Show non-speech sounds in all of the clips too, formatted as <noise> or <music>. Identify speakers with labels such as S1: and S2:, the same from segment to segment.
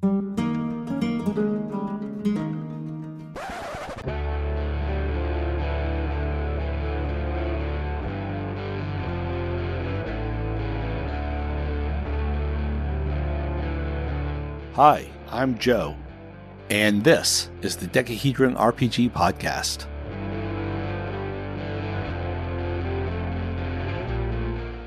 S1: Hi, I'm Joe, and this is the Dekahedron RPG Podcast.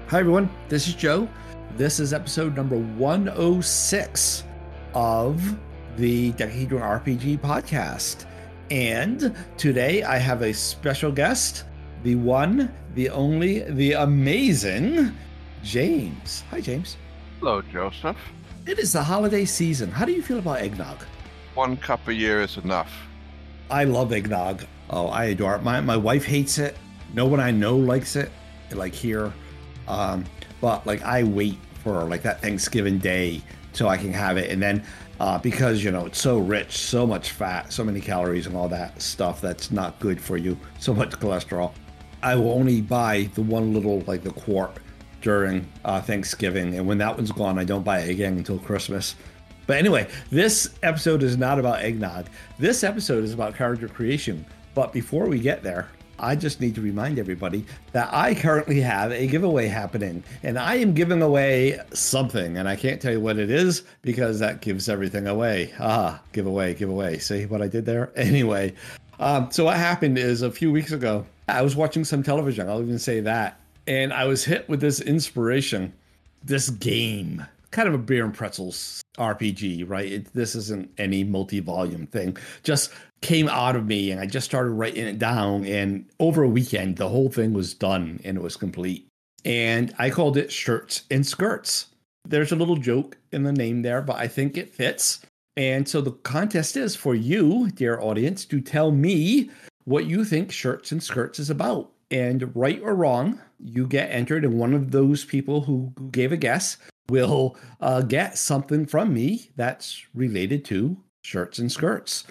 S1: Hi, everyone. This is Joe. This is episode number 106 of the Dekahedron RPG Podcast. And today I have a special guest, the one, the only, the amazing James. Hi, James.
S2: Hello, Joseph.
S1: It is the holiday season. How do you feel about eggnog?
S2: One cup a year is enough.
S1: I love eggnog. Oh, I adore it. My my wife hates it. No one I know likes it. Like here, um, but like I wait for like that Thanksgiving day so I can have it, and then uh, because you know it's so rich, so much fat, so many calories, and all that stuff that's not good for you. So much cholesterol. I will only buy the one little like the quart during uh, Thanksgiving, and when that one's gone, I don't buy it again until Christmas. But anyway, this episode is not about eggnog. This episode is about character creation. But before we get there, I just need to remind everybody that I currently have a giveaway happening, and I am giving away something, and I can't tell you what it is because that gives everything away. Ah, giveaway, giveaway. See what I did there? <laughs> Anyway, um, so what happened is a few weeks ago, I was watching some television. I'll even say that, and I was hit with this inspiration, this game, kind of a beer and pretzels RPG, right? It, this isn't any multi-volume thing. Just came out of me, and I just started writing it down. And over a weekend, the whole thing was done and it was complete. And I called it Shirts and Skirts. There's a little joke in the name there, but I think it fits. And so the contest is for you, dear audience, to tell me what you think Shirts and Skirts is about. And right or wrong, you get entered, and one of those people who gave a guess will uh, get something from me that's related to shirts and skirts.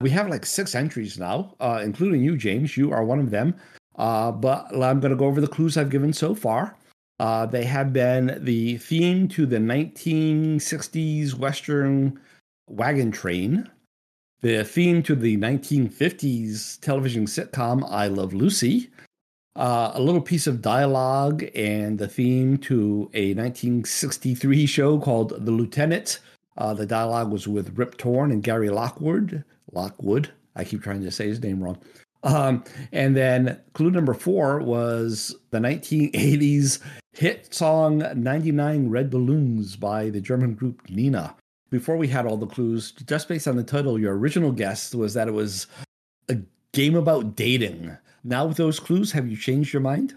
S1: We have like six entries now, uh, including you, James. You are one of them. Uh, but I'm going to go over the clues I've given so far. Uh, they have been the theme to the 1960s Western wagon train, the theme to the 1950s television sitcom I Love Lucy, uh, a little piece of dialogue and the theme to a 1963 show called The Lieutenant. Uh, the dialogue was with Rip Torn and Gary Lockwood. Lockwood. I keep trying to say his name wrong. Um, and then clue number four was the 1980s hit song 99 Red Balloons by the German group Nena. Before we had all the clues, just based on the title, your original guess was that it was a game about dating. Now, with those clues, have you changed your mind?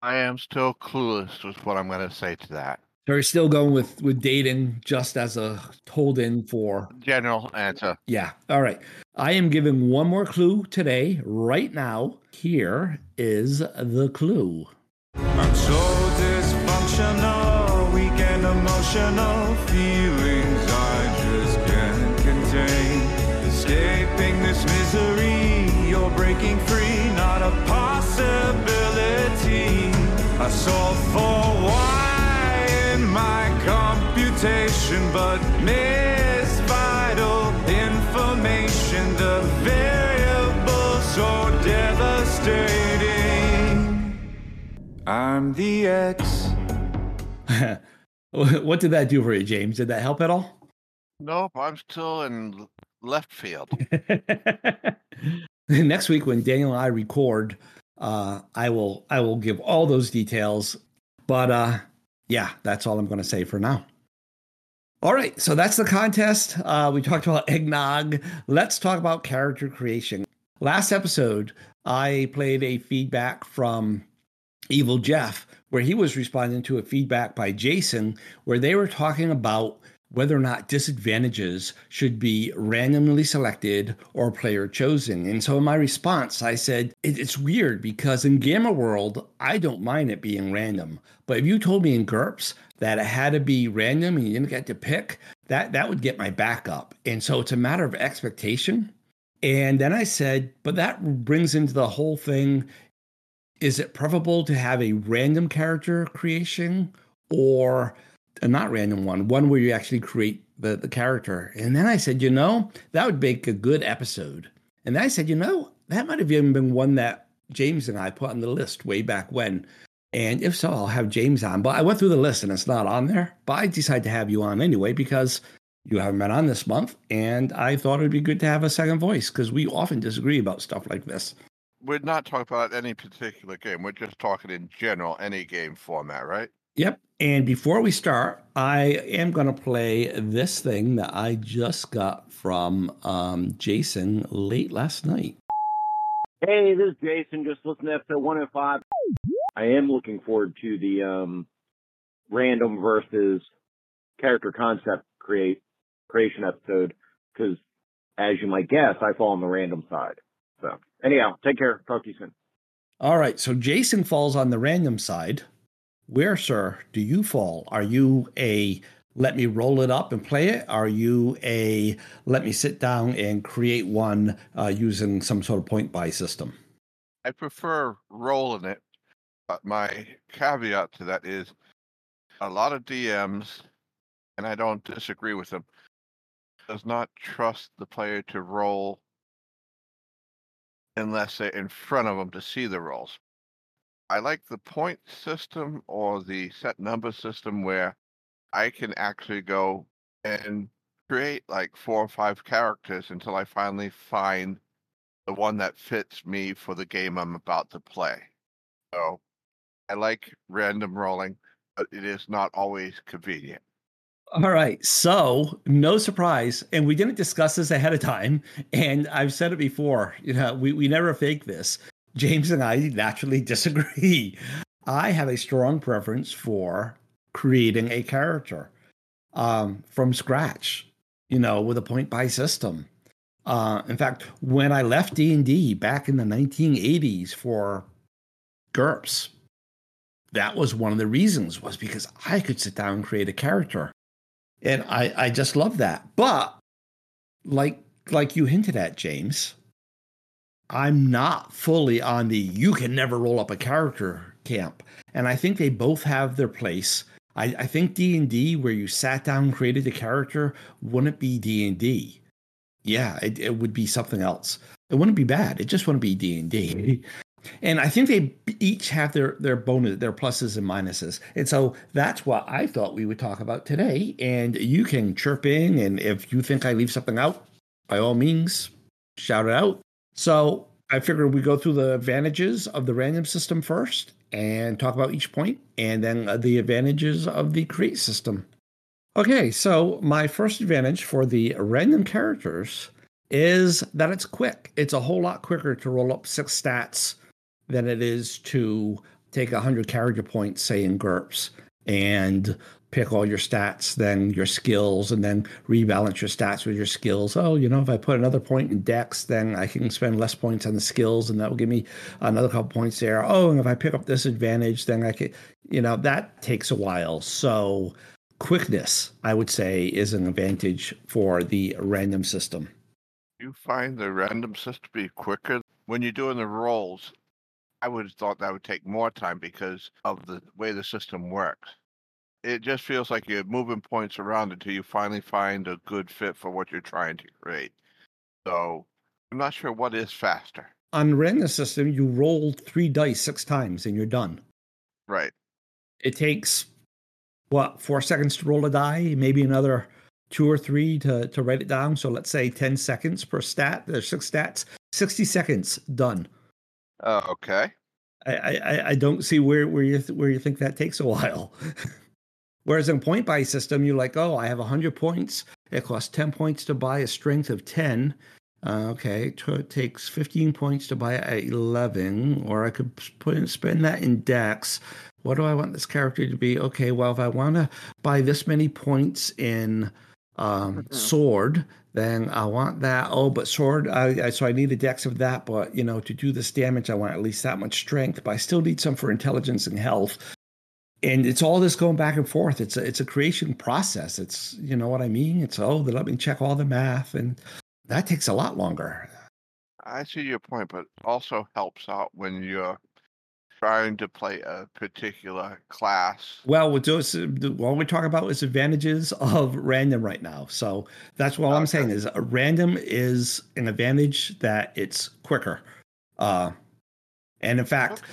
S2: I am still clueless with what I'm going to say to that.
S1: So you're still going with with dating just as a hold in for
S2: general answer.
S1: Yeah. All right. I am giving one more clue today, right now. Here is the clue. I'm so dysfunctional, weak and emotional I solve for why in my computation, but miss vital information. The variables so devastating. I'm the X. <laughs> what did that do for you, James? Did that help at all?
S2: Nope, I'm still in left field. <laughs>
S1: Next week, when Daniel and I record, uh, I will I will give all those details. But uh, yeah, that's all I'm going to say for now. All right, so that's the contest. Uh, we talked about <laughs> eggnog. Let's talk about character creation. Last episode, I played a feedback from Evil Jeff, where he was responding to a feedback by Jason, where they were talking about whether or not disadvantages should be randomly selected or player chosen. And so in my response, I said, it's weird because in Gamma World, I don't mind it being random. But if you told me in GURPS that it had to be random and you didn't get to pick, that, that would get my back up. And so it's a matter of expectation. And then I said, but that brings into the whole thing is it preferable to have a random character creation or a not random one, one where you actually create the the character. And then I said, you know, that would make a good episode. And I said, you know, that might have even been one that James and I put on the list way back when. And if so, I'll have James on. But I went through the list and it's not on there. But I decided to have you on anyway because you haven't been on this month. And I thought it'd be good to have a second voice because we often disagree about stuff like this.
S2: We're not talking about any particular game. We're just talking in general, any game format, right?
S1: Yep. And before we start, I am going to play this thing that I just got from um, Jason late last night.
S3: Hey, this is Jason. Just listening to episode 105. I am looking forward to the um, random versus character concept create creation episode because, as you might guess, I fall on the random side. So, anyhow, take care. Talk to you soon.
S1: All right. So Jason falls on the random side. Where, sir, do you fall? Are you a let me roll it up and play it? Are you a let me sit down and create one uh, using some sort of point buy system?
S2: I prefer rolling it, but my caveat to that is a lot of DMs, and I don't disagree with them, does not trust the player to roll unless they're in front of them to see the rolls. I like the point system or the set number system where I can actually go and create like four or five characters until I finally find the one that fits me for the game I'm about to play. So I like random rolling, but it is not always convenient.
S1: All right. So, no surprise. And we didn't discuss this ahead of time. And I've said it before, <laughs> you know, we, we never fake this. James and I naturally <laughs> disagree. I have a strong preference for creating a character um, from scratch, you know, with a point buy system. Uh, in fact, when I left D and D back in the 1980s for GURPS, that was one of the reasons was because I could sit down and create a character, and I I just love that. But like like you hinted at, James, I'm not fully on the you can never roll up a character camp. And I think they both have their place. I, I think D and D, where you sat down and created a character, wouldn't be D and D. Yeah, it, it would be something else. It wouldn't be bad. It just wouldn't be D and D. <laughs> And I think they each have their their bonus, their pluses and minuses. And so that's what I thought we would talk about today. And you can chirp in, and if you think I leave something out, by all means, shout it out. So I figured we go through the advantages of the random system first and talk about each point, and then the advantages of the create system. Okay, so my first advantage for the random characters is that it's quick. It's a whole lot quicker to roll up six stats than it is to take 100 character points, say in GURPS, and pick all your stats, then your skills, and then rebalance your stats with your skills. Oh, you know, if I put another point in Dex, then I can spend less points on the skills, and that will give me another couple points there. Oh, and if I pick up this advantage, then I can, you know, that takes a while. So, quickness, I would say, is an advantage for the random system.
S2: You find the random system to be quicker when you're doing the rolls. I would have thought that would take more time because of the way the system works it just feels like you're moving points around until you finally find a good fit for what you're trying to create. So I'm not sure what is faster.
S1: On random system, you roll three dice six times and you're done.
S2: Right.
S1: It takes what four seconds to roll a die, maybe another two or three to to write it down. So let's say ten seconds per stat. There's six stats. Sixty seconds done.
S2: Uh, okay.
S1: I, I I don't see where where you where you think that takes a <laughs> while. Whereas in point buy system, you're like, oh, I have 100 points. It costs 10 points to buy a strength of 10. Uh, okay, it takes 15 points to buy at 11, or I could put in, spend that in Dex. What do I want this character to be? Okay, well, if I want to buy this many points in um, mm-hmm. sword, then I want that. Oh, but sword, I, I, so I need a dex of that. But you know, to do this damage, I want at least that much strength. But I still need some for intelligence and health and it's all this going back and forth. It's a, it's a creation process. It's you know what I mean. It's oh, they let me check all the math, and that takes a lot longer.
S2: I see your point, but also helps out when you're trying to play a particular class.
S1: Well, with those, all we're talking about is advantages of random right now. So that's what okay. I'm saying is a random is an advantage that it's quicker. Uh, and in fact, okay.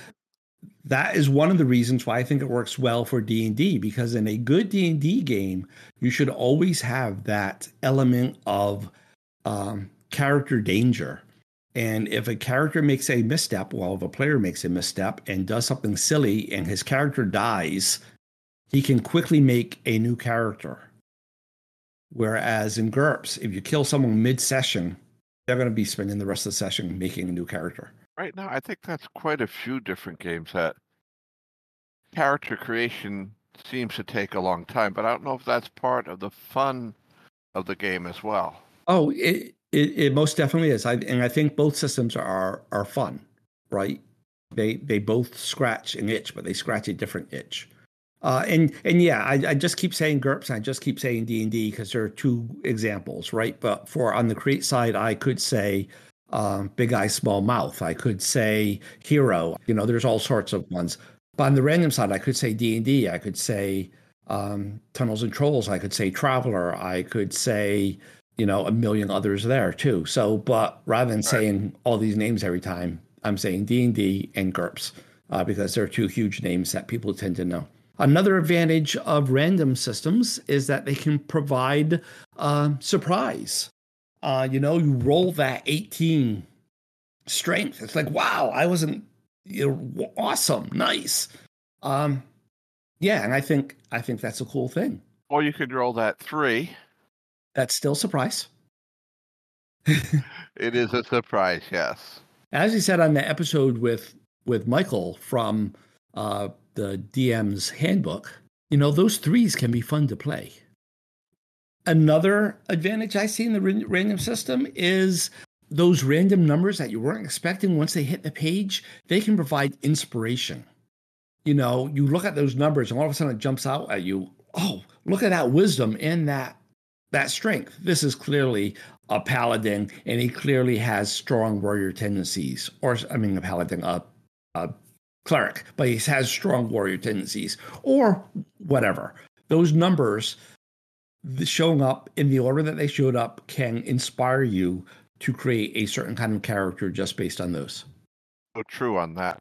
S1: That is one of the reasons why I think it works well for D and D because in a good D and D game, you should always have that element of um, character danger and if a character makes a misstep, well, if a player makes a misstep and does something silly and his character dies, he can quickly make a new character. Whereas in GURPS, if you kill someone mid session, they're going to be spending the rest of the session making a new character.
S2: Right now, I think that's quite a few different games that character creation seems to take a long time, but I don't know if that's part of the fun of the game as well.
S1: Oh, it, it, it most definitely is. I, and I think both systems are are fun, right? They they both scratch an itch, but they scratch a different itch. Uh, and and yeah, I, I just keep saying GURPS. I just keep saying D and D because there are two examples, right? But for on the create side, I could say um, Big Eye Small Mouth. I could say Hero. You know, there's all sorts of ones. But on the random side, I could say D and D. I could say um, Tunnels and Trolls. I could say Traveller. I could say you know, a million others there too. So, but rather than right. saying all these names every time, I'm saying D and D and GURPS uh, because they're two huge names that people tend to know. Another advantage of random systems is that they can provide uh, surprise. Uh, you know, you roll that 18 strength. It's like, wow, I wasn't you know, awesome, nice. Um, yeah, and I think I think that's a cool thing.
S2: Or you could roll that three
S1: that's still a surprise. <laughs>
S2: it is a surprise, yes.
S1: As he said on the episode with with Michael from uh, the DM's handbook, you know those threes can be fun to play. Another advantage I see in the random system is those random numbers that you weren't expecting once they hit the page, they can provide inspiration. You know, you look at those numbers and all of a sudden it jumps out at you. Oh, look at that wisdom in that that strength. This is clearly a paladin, and he clearly has strong warrior tendencies. Or, I mean, a paladin, a, a cleric, but he has strong warrior tendencies, or whatever. Those numbers showing up in the order that they showed up can inspire you to create a certain kind of character just based on those.
S2: So true on that.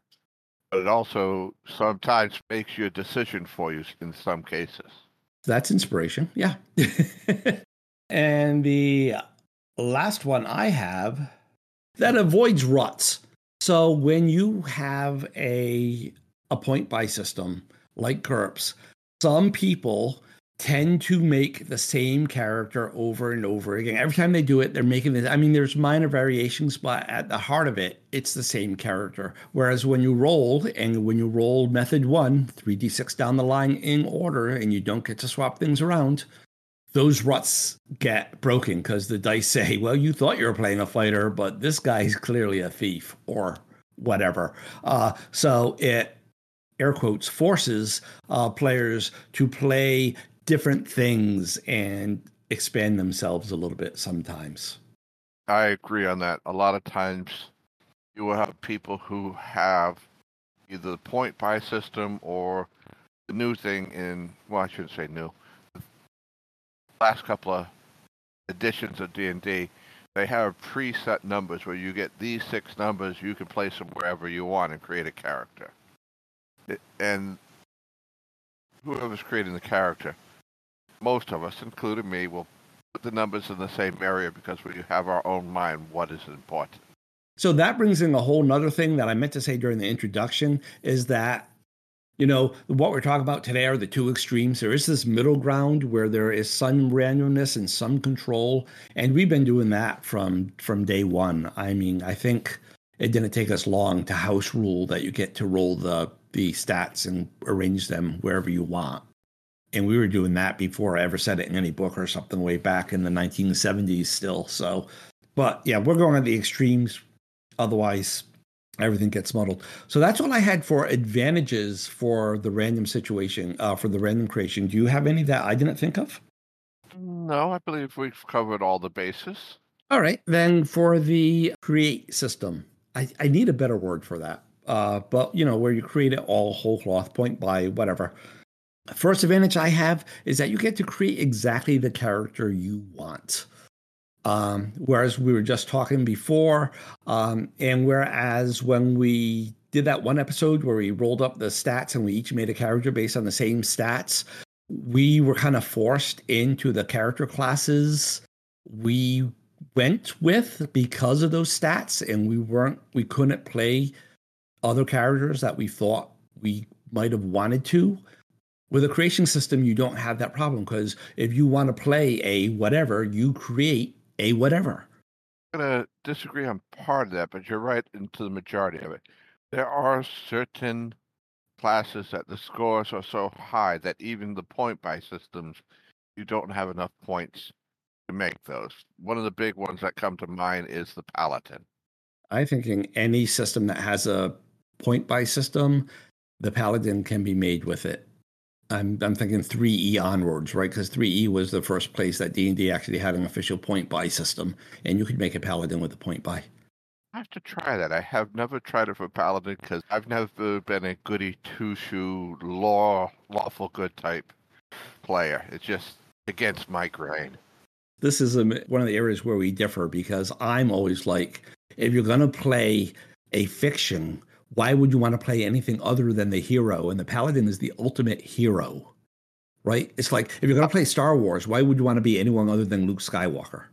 S2: But it also sometimes makes your decision for you in some cases.
S1: That's inspiration. Yeah. <laughs> and the last one I have that avoids ruts. So when you have a a point buy system like GURPS, some people tend to make the same character over and over again. Every time they do it, they're making this. I mean, there's minor variations, but at the heart of it, it's the same character. Whereas when you roll, and when you roll method one, 3d6 down the line in order, and you don't get to swap things around, those ruts get broken because the dice say, <laughs> well, you thought you were playing a fighter, but this guy's clearly a thief or whatever. Uh, so it air quotes forces uh, players to play different things and expand themselves a little bit sometimes.
S2: I agree on that. A lot of times you will have people who have either the point buy system or the new thing in, well, I shouldn't say new, last couple of editions of D&D, they have preset numbers where you get these six numbers, you can place them wherever you want and create a character. and whoever's creating the character most of us, including me, will put the numbers in the same area because we have our own mind what is important.
S1: So that brings in a whole nother thing that I meant to say during the introduction is that, you know, what we're talking about today are the two extremes. There is this middle ground where there is some randomness and some control. And we've been doing that from from day one. I mean, I think it didn't take us long to house rule that you get to roll the the stats and arrange them wherever you want and we were doing that before I ever said it in any book or something way back in the 1970s still. So, but yeah, we're going at the extremes. Otherwise, everything gets muddled. So that's what I had for advantages for the random situation, uh, for the random creation. Do you have any that I didn't think of?
S2: No, I believe we've covered all the bases.
S1: All right. Then for the create system, I, I need a better word for that. uh, but you know where you create it all whole cloth, point by whatever. First advantage I have is that you get to create exactly the character you want. Um, whereas we were just talking before, um, and whereas when we did that one episode where we rolled up the stats and we each made a character based on the same stats, we were kind of forced into the character classes we went with because of those stats, and we weren't we couldn't play other characters that we thought we might have wanted to. With a creation system, you don't have that problem because if you want to play a whatever, you create a whatever.
S2: I'm gonna disagree on part of that, but you're right into the majority of it. There are certain classes that the scores are so high that even the point buy systems, you don't have enough points to make those. One of the big ones that come to mind is the Paladin.
S1: I think in any system that has a point buy system, the Paladin can be made with it. I'm I'm thinking 3E onwards, right? Because 3E was the first place that D&D actually had an official point buy system, and you could make a Paladin with a point buy.
S2: I have to try that. I have never tried it for Paladin because I've never been a goody two shoe law lawful good type player. It's just against my grain.
S1: This is a, one of the areas where we differ because I'm always like, if you're going to play a fiction, why would you want to play anything other than the hero? And the Paladin is the ultimate hero, right? It's like if you're going to play Star Wars, why would you want to be anyone other than Luke Skywalker?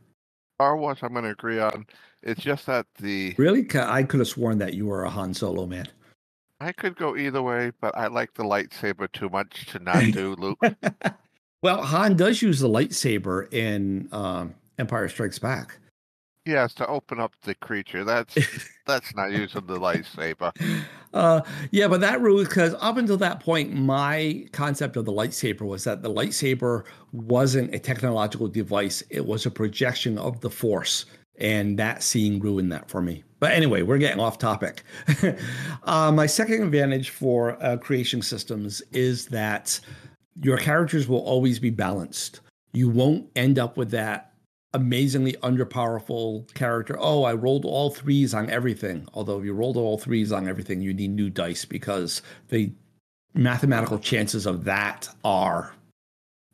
S2: Star Wars, I'm going to agree on. It's just that the
S1: really, I could have sworn that you were a Han Solo man.
S2: I could go either way, but I like the lightsaber too much to not do Luke. <laughs>
S1: well, Han does use the lightsaber in um, Empire Strikes Back.
S2: Yes, to open up the creature. That's <laughs> that's not using the lightsaber.
S1: Uh, yeah, but that rule because up until that point, my concept of the lightsaber was that the lightsaber wasn't a technological device; it was a projection of the Force, and that scene ruined that for me. But anyway, we're getting off topic. <laughs> uh, my second advantage for uh, creation systems is that your characters will always be balanced. You won't end up with that amazingly underpowerful character. Oh, I rolled all threes on everything. Although if you rolled all threes on everything, you need new dice because the mathematical chances of that are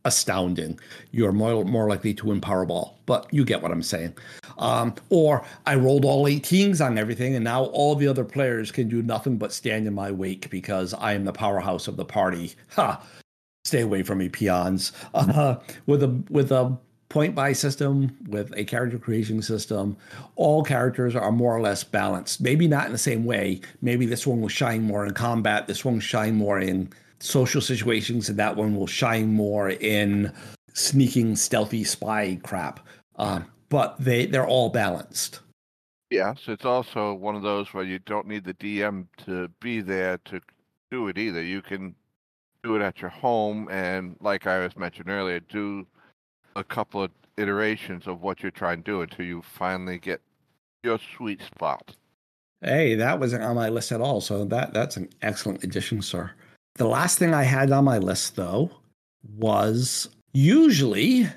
S1: astounding. You're more more likely to win Powerball, but you get what I'm saying. Um, or I rolled all 18s on everything, and now all the other players can do nothing but stand in my wake because I am the powerhouse of the party. Ha! Stay away from me, peons. Uh, with a with a point buy system with a character creation system, all characters are more or less balanced. Maybe not in the same way. Maybe this one will shine more in combat, this one will shine more in social situations, and that one will shine more in sneaking, stealthy spy crap. Um, but they they're all balanced.
S2: Yes, it's also one of those where you don't need the DM to be there to do it either. You can do it at your home and like I was mentioned earlier, do a couple of iterations of what you're trying to do until you finally get your sweet spot.
S1: Hey, that wasn't on my list at all. So that that's an excellent addition, sir. The last thing I had on my list though was usually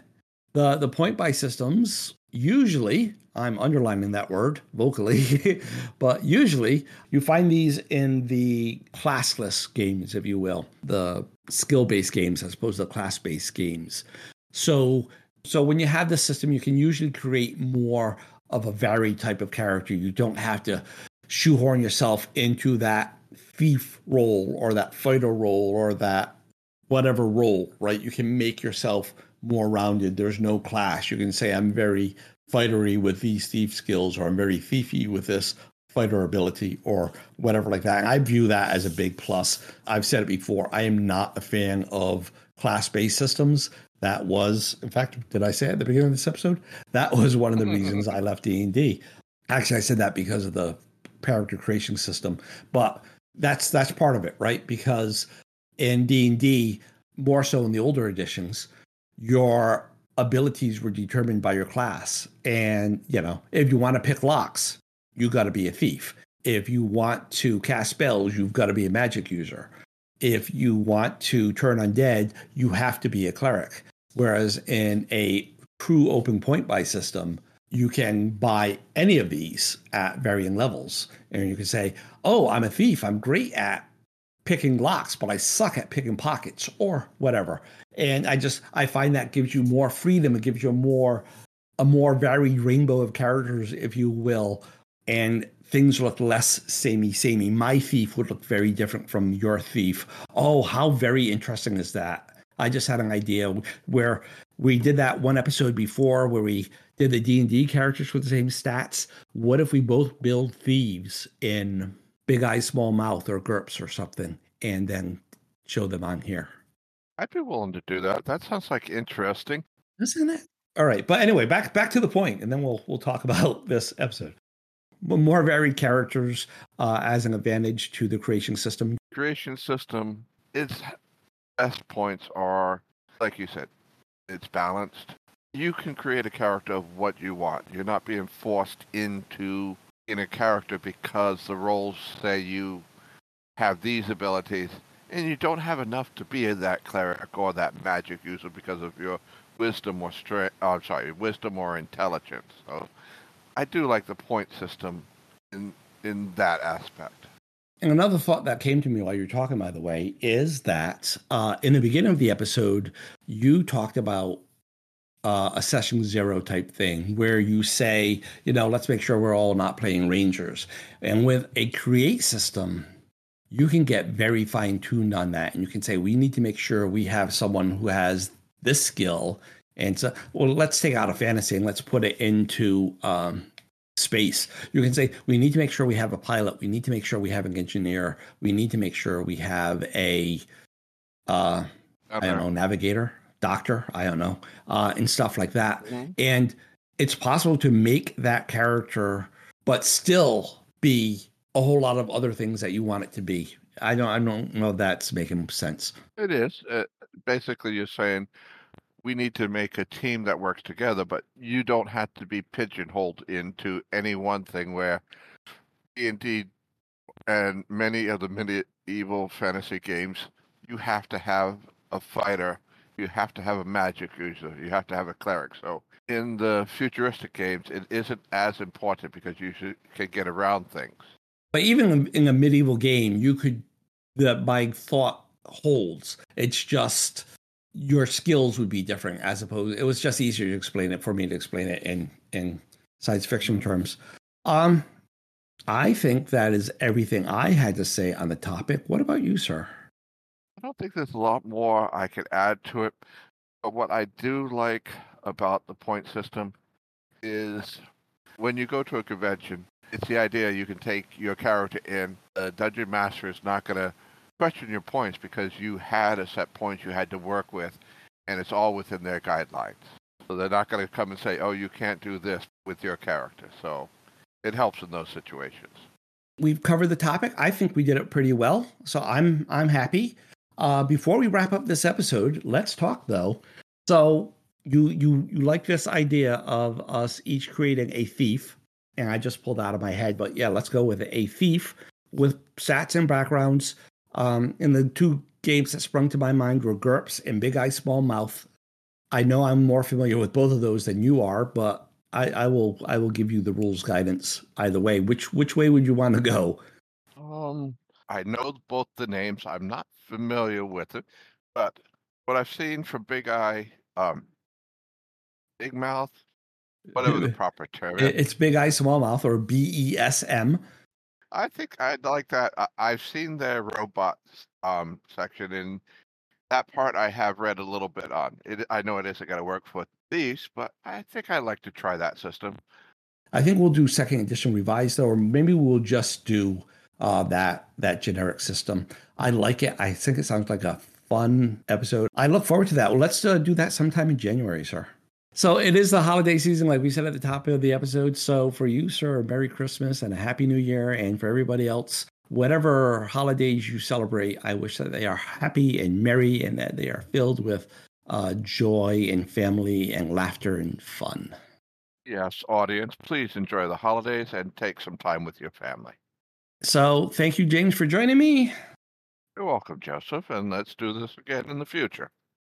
S1: the the point buy systems usually I'm underlining that word vocally, <laughs> but usually you find these in the classless games, if you will, the skill based games as opposed to the class based games. So so when you have this system, you can usually create more of a varied type of character. You don't have to shoehorn yourself into that thief role or that fighter role or that whatever role, right? You can make yourself more rounded. There's no clash. You can say, I'm very fightery with these thief skills, or I'm very thiefy with this fighter ability, or whatever like that. And I view that as a big plus. I've said it before. I am not a fan of class based systems that was in fact did i say at the beginning of this episode? That was one of the reasons i left d&d actually i said that because of the character creation system but that's that's part of it right? Because in d&d more so in the older editions your abilities were determined by your class. And you know if you want to pick locks you got to be a thief. If you want to cast spells you've got to be a magic user if you want to turn undead, you have to be a cleric. Whereas in a true open point buy system, you can buy any of these at varying levels. And you can say, oh, I'm a thief. I'm great at picking locks, but I suck at picking pockets or whatever. And I just I find that gives you more freedom. It gives you a more a more varied rainbow of characters, if you will. And things look less samey samey. My thief would look very different from your thief. Oh, how very interesting is that? I just had an idea where we did that one episode before where we did the D&D characters with the same stats. What if we both build thieves in Big eyes Small Mouth or GURPS or something and then show them on here?
S2: I'd be willing to do that. That sounds like interesting.
S1: Isn't it? All right, but anyway, back back to the point, and then we'll we'll talk <laughs> about this episode. More varied characters uh, as an advantage to the creation system.
S2: Creation system, its best points are, like you said, it's balanced. You can create a character of what you want. You're not being forced into in a character because the roles say you have these abilities and you don't have enough to be that cleric or that magic user because of your wisdom or strength. Oh, I'm sorry, wisdom or intelligence. So I do like the point system in in that aspect.
S1: And another thought that came to me while you're talking, by the way, is that uh, in the beginning of the episode, you talked about uh, a session zero type thing where you say, you know, let's make sure we're all not playing Rangers. And with a create system, you can get very fine tuned on that. And you can say, we need to make sure we have someone who has this skill. And so, well, let's take out a fantasy and let's put it into um, space. You can say, we need to make sure we have a pilot. We need to make sure we have an engineer. We need to make sure we have a, uh, I don't know, navigator, doctor, I don't know, uh, and stuff like that. Mm-hmm. And it's possible to make that character, but still be a whole lot of other things that you want it to be. I don't, I don't know if that's making sense.
S2: It is. Uh, basically, you're saying we need to make a team that works together, but you don't have to be pigeonholed into any one thing where indeed and many of the medieval fantasy games, you have to have a fighter, you have to have a magic user, you have to have a cleric. So in the futuristic games, it isn't as important because you should, can get around things.
S1: But even in a medieval game, you could that my thought holds. It's just your skills would be different as opposed it was just easier to explain it for me to explain it in in science fiction terms. Um i think that is everything i had to say on the topic. What about you sir?
S2: I don't think there's a lot more i could add to it. But what i do like about the point system is when you go to a convention it's the idea you can take your character in the dungeon master is not going to question your points because you had a set points you had to work with, and it's all within their guidelines. So they're not going to come and say, "Oh, you can't do this with your character." So it helps in those situations.
S1: We've covered the topic. I think we did it pretty well. So I'm I'm happy. Uh, before we wrap up this episode, let's talk though. So you you you like this idea of us each creating a thief, and I just pulled out of my head, but yeah, let's go with a thief with stats and backgrounds um, and the two games that sprung to my mind were GURPS and Big Eye Small Mouth. I know I'm more familiar with both of those than you are, but I, I will I will give you the rules guidance either way. Which which way would you want to go?
S2: Um, I know both the names. I'm not familiar with it, but what I've seen from Big Eye, um, Big Mouth, whatever the <laughs> proper term.
S1: It's Big Eye Small Mouth or B E S M.
S2: I think I'd like that. I, have seen their robots um, section, and that part I have read a little bit on. It, I know it isn't going to work for these, but I think I'd like to try that system.
S1: I think we'll do second edition revised, though, or maybe we'll just do uh, that that generic system. I like it. I think it sounds like a fun episode. I look forward to that. Well, let's uh, do that sometime in January, sir. So it is the holiday season, like we said at the top of the episode. So for you, sir, Merry Christmas and a Happy New Year. And for everybody else, whatever holidays you celebrate, I wish that they are happy and merry and that they are filled with uh, joy and family and laughter and fun.
S2: Yes, audience, please enjoy the holidays and take some time with your family.
S1: So thank you, James, for joining me.
S2: You're welcome, Joseph, and let's do this again in the future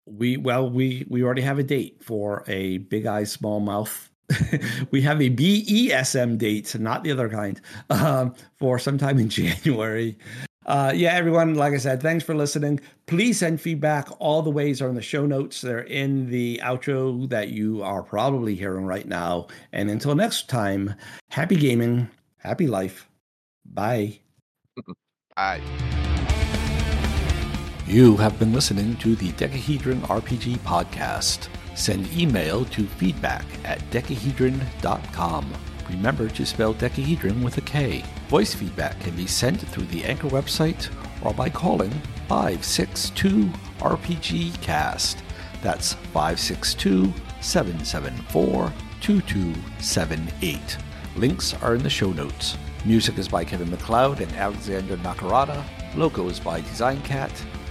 S1: we well we we already have a date for a big eye small mouth <laughs> we have a BESM date, not the other kind, um, for sometime in <laughs> January. Uh, yeah, everyone, like I said, thanks for listening. Please send feedback. All the ways are in the show notes. They're in the outro that you are probably hearing right now. And until next time, happy gaming, happy life. Bye. <laughs>
S2: Bye.
S1: You have been listening to the Dekahedron RPG podcast. Send email to feedback at dekahedron.com. Remember to spell dekahedron with a K. Voice feedback can be sent through the Anchor website or by calling 562 RPG Cast. That's 562 774 2278. Links are in the show notes. Music is by Kevin MacLeod and Alexander Nakarada. Logo is by DesignKat.